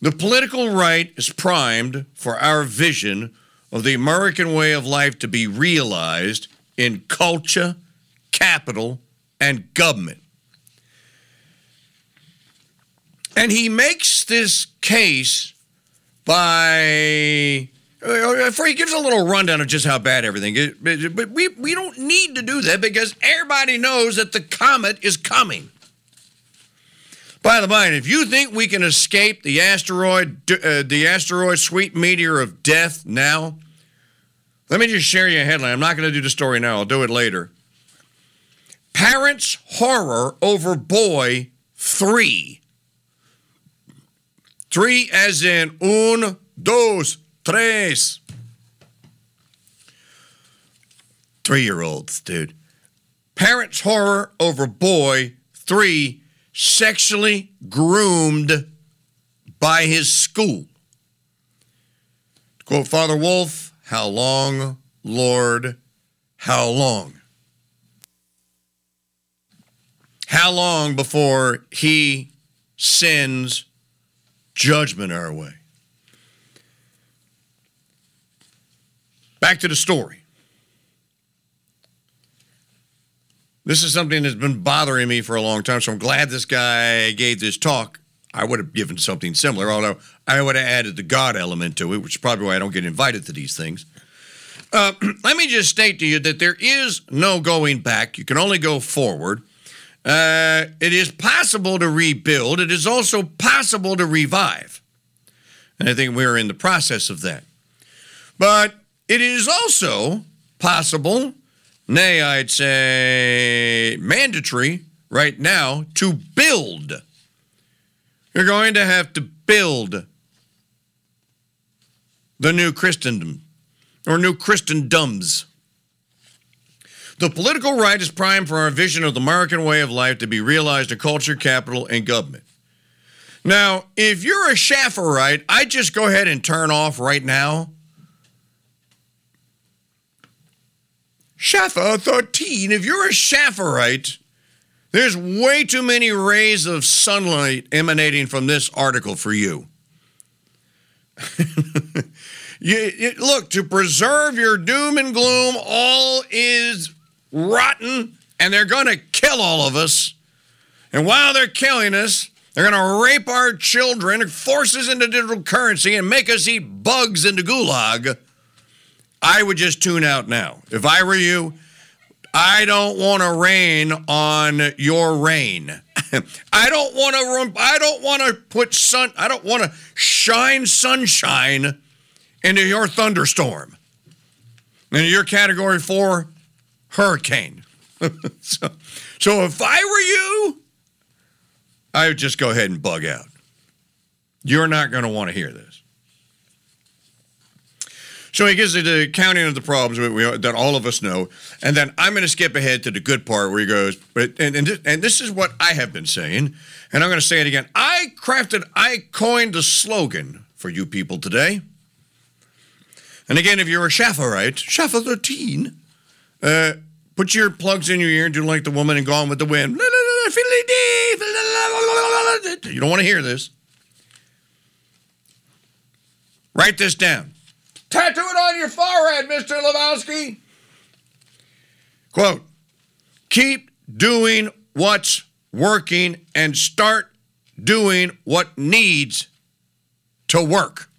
The political right is primed for our vision of the American way of life to be realized in culture, capital, and government. And he makes this case by uh, before he gives a little rundown of just how bad everything is, but we, we don't need to do that because everybody knows that the comet is coming. By the by, if you think we can escape the asteroid, uh, the asteroid sweet meteor of death now, let me just share you a headline. I'm not going to do the story now. I'll do it later. Parents horror over boy three. Three as in un, dos, tres. Three year olds, dude. Parents horror over boy three sexually groomed by his school. quote Father Wolf, how long, Lord, how long? How long before he sends judgment our way? Back to the story. This is something that's been bothering me for a long time, so I'm glad this guy gave this talk. I would have given something similar, although I would have added the God element to it, which is probably why I don't get invited to these things. Uh, let me just state to you that there is no going back. You can only go forward. Uh, it is possible to rebuild. It is also possible to revive. And I think we're in the process of that. But it is also possible nay, I'd say mandatory right now to build. You're going to have to build the new Christendom or new Christendoms. The political right is primed for our vision of the American way of life to be realized in culture, capital, and government. Now, if you're a Schafferite, I just go ahead and turn off right now Schaffer 13, if you're a Schafferite, there's way too many rays of sunlight emanating from this article for you. you, look, to preserve your doom and gloom, all is rotten, and they're going to kill all of us. And while they're killing us, they're going to rape our children, force us into digital currency, and make us eat bugs in the gulag. I would just tune out now. If I were you, I don't want to rain on your rain. I don't want to I don't want to put sun I don't want to shine sunshine into your thunderstorm. Into your category 4 hurricane. so, so if I were you, I would just go ahead and bug out. You're not going to want to hear this. So he gives the accounting of the problems that, all of us know, and then I'm going to skip ahead to the good part where he goes, but and and this, and this is what I have been saying, and I'm going to say it again. I crafted, I coined a slogan for you people today. And again, if you're a Schafferite, Schaffer 13, uh, put your plugs in your ear and do like the woman in Gone with the Wind. You don't want to hear this. Write this down. Tattoo it on your forehead, Mr. Lebowski. Quote Keep doing what's working and start doing what needs to work.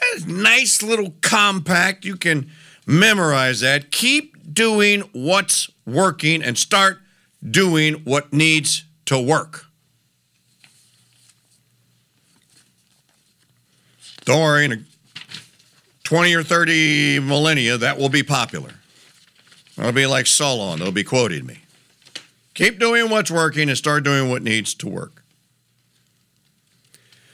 That's nice little compact. You can memorize that. Keep doing what's working and start doing what needs to work. Don't worry, 20 or 30 millennia, that will be popular. It'll be like Solon, they'll be quoting me. Keep doing what's working and start doing what needs to work.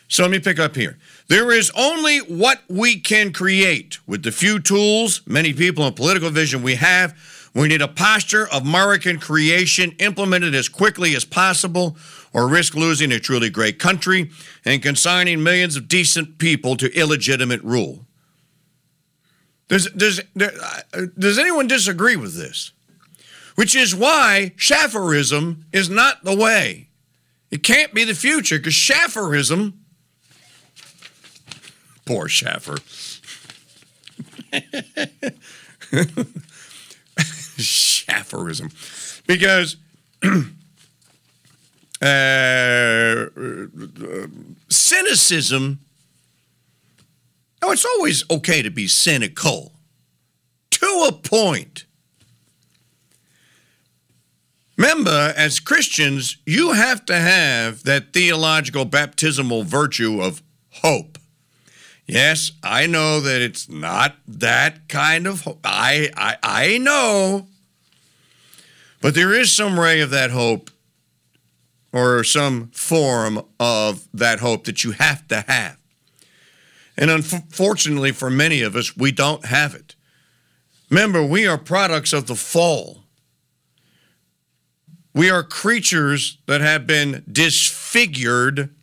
So let me pick up here. There is only what we can create with the few tools, many people, and political vision we have. We need a posture of American creation implemented as quickly as possible, or risk losing a truly great country and consigning millions of decent people to illegitimate rule. Does, does, does anyone disagree with this? Which is why Schafferism is not the way. It can't be the future because Schafferism, poor Schaffer. Schafferism. Because uh, cynicism, it's always okay to be cynical to a point. Remember, as Christians, you have to have that theological baptismal virtue of hope. Yes, I know that it's not that kind of hope. I, I, I know. But there is some ray of that hope or some form of that hope that you have to have. And unfortunately for many of us, we don't have it. Remember, we are products of the fall. We are creatures that have been disfigured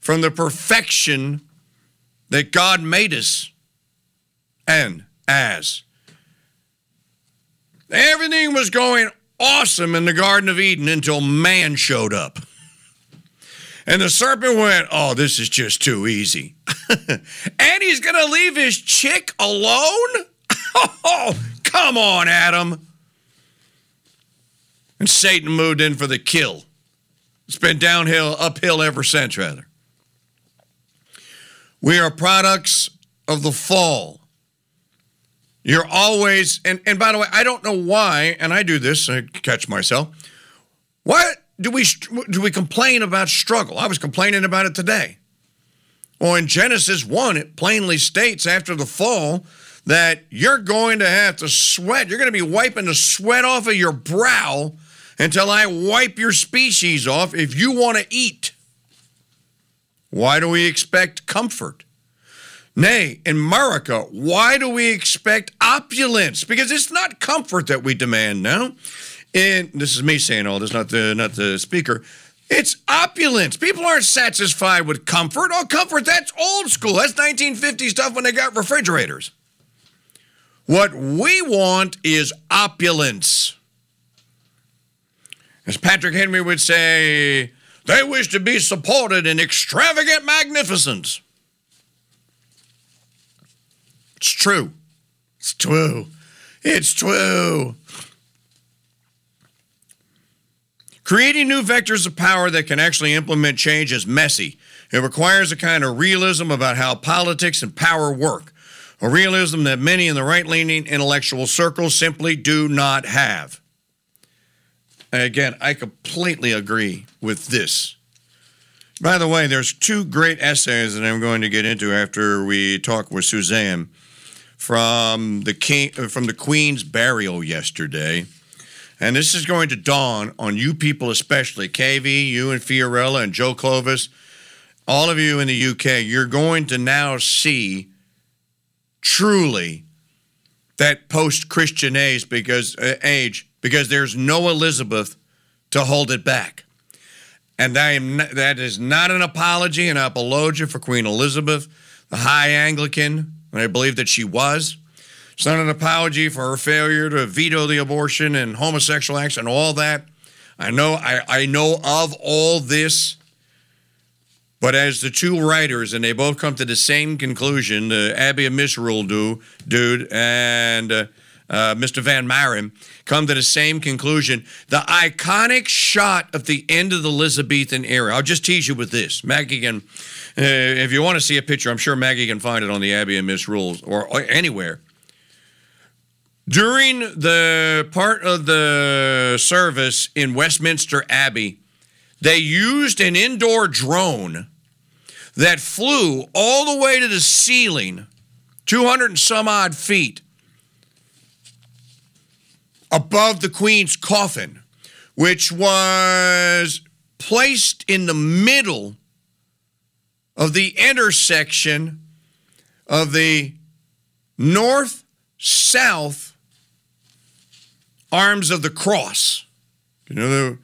from the perfection that God made us and as. Everything was going awesome in the Garden of Eden until man showed up. And the serpent went, Oh, this is just too easy. and he's going to leave his chick alone? Oh, come on, Adam. And Satan moved in for the kill. It's been downhill, uphill ever since, rather. We are products of the fall. You're always, and, and by the way, I don't know why, and I do this, I catch myself. Why do we do we complain about struggle? I was complaining about it today. Well, in Genesis 1, it plainly states after the fall that you're going to have to sweat. You're going to be wiping the sweat off of your brow until I wipe your species off if you want to eat. Why do we expect comfort? Nay, in America, why do we expect opulence? Because it's not comfort that we demand now. And this is me saying all this, not the not the speaker. It's opulence. People aren't satisfied with comfort. Oh, comfort, that's old school. That's 1950 stuff when they got refrigerators. What we want is opulence. As Patrick Henry would say, they wish to be supported in extravagant magnificence. It's true. It's true. It's true. Creating new vectors of power that can actually implement change is messy. It requires a kind of realism about how politics and power work, a realism that many in the right leaning intellectual circles simply do not have. Again, I completely agree with this. By the way, there's two great essays that I'm going to get into after we talk with Suzanne from the king from the Queen's burial yesterday. And this is going to dawn on you people, especially KV, you and Fiorella and Joe Clovis, all of you in the UK. You're going to now see truly that post-Christian age because uh, age because there's no Elizabeth to hold it back. And I am not, that is not an apology, an apologia for Queen Elizabeth, the High Anglican, and I believe that she was. Not an apology for her failure to veto the abortion and homosexual acts and all that. I know I, I know of all this, but as the two writers, and they both come to the same conclusion, the Abbey of Misrule do, dude and uh, uh, Mr. Van Maren, come to the same conclusion. The iconic shot of the end of the Elizabethan era. I'll just tease you with this. Maggie can, uh, if you want to see a picture, I'm sure Maggie can find it on the Abbey of Misrules or, or anywhere. During the part of the service in Westminster Abbey, they used an indoor drone that flew all the way to the ceiling, 200 and some odd feet, above the Queen's coffin, which was placed in the middle of the intersection of the north south arms of the cross. You know,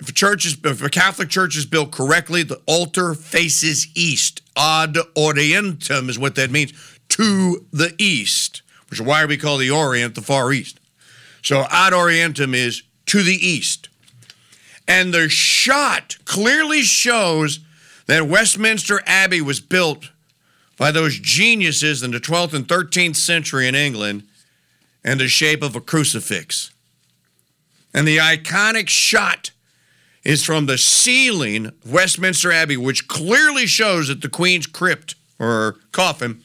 if a church is if a Catholic church is built correctly, the altar faces east. Ad orientem is what that means. To the east, which is why we call the Orient the Far East. So ad orientem is to the east. And the shot clearly shows that Westminster Abbey was built by those geniuses in the 12th and 13th century in England in the shape of a crucifix. And the iconic shot is from the ceiling of Westminster Abbey, which clearly shows that the Queen's crypt or coffin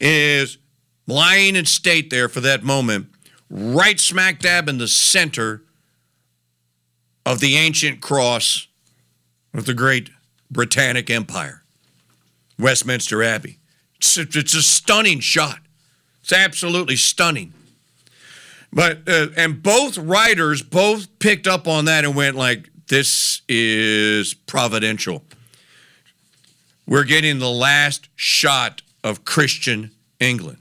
is lying in state there for that moment, right smack dab in the center of the ancient cross of the great Britannic Empire, Westminster Abbey. It's it's a stunning shot. It's absolutely stunning. But uh, and both writers both picked up on that and went like, "This is providential. We're getting the last shot of Christian England."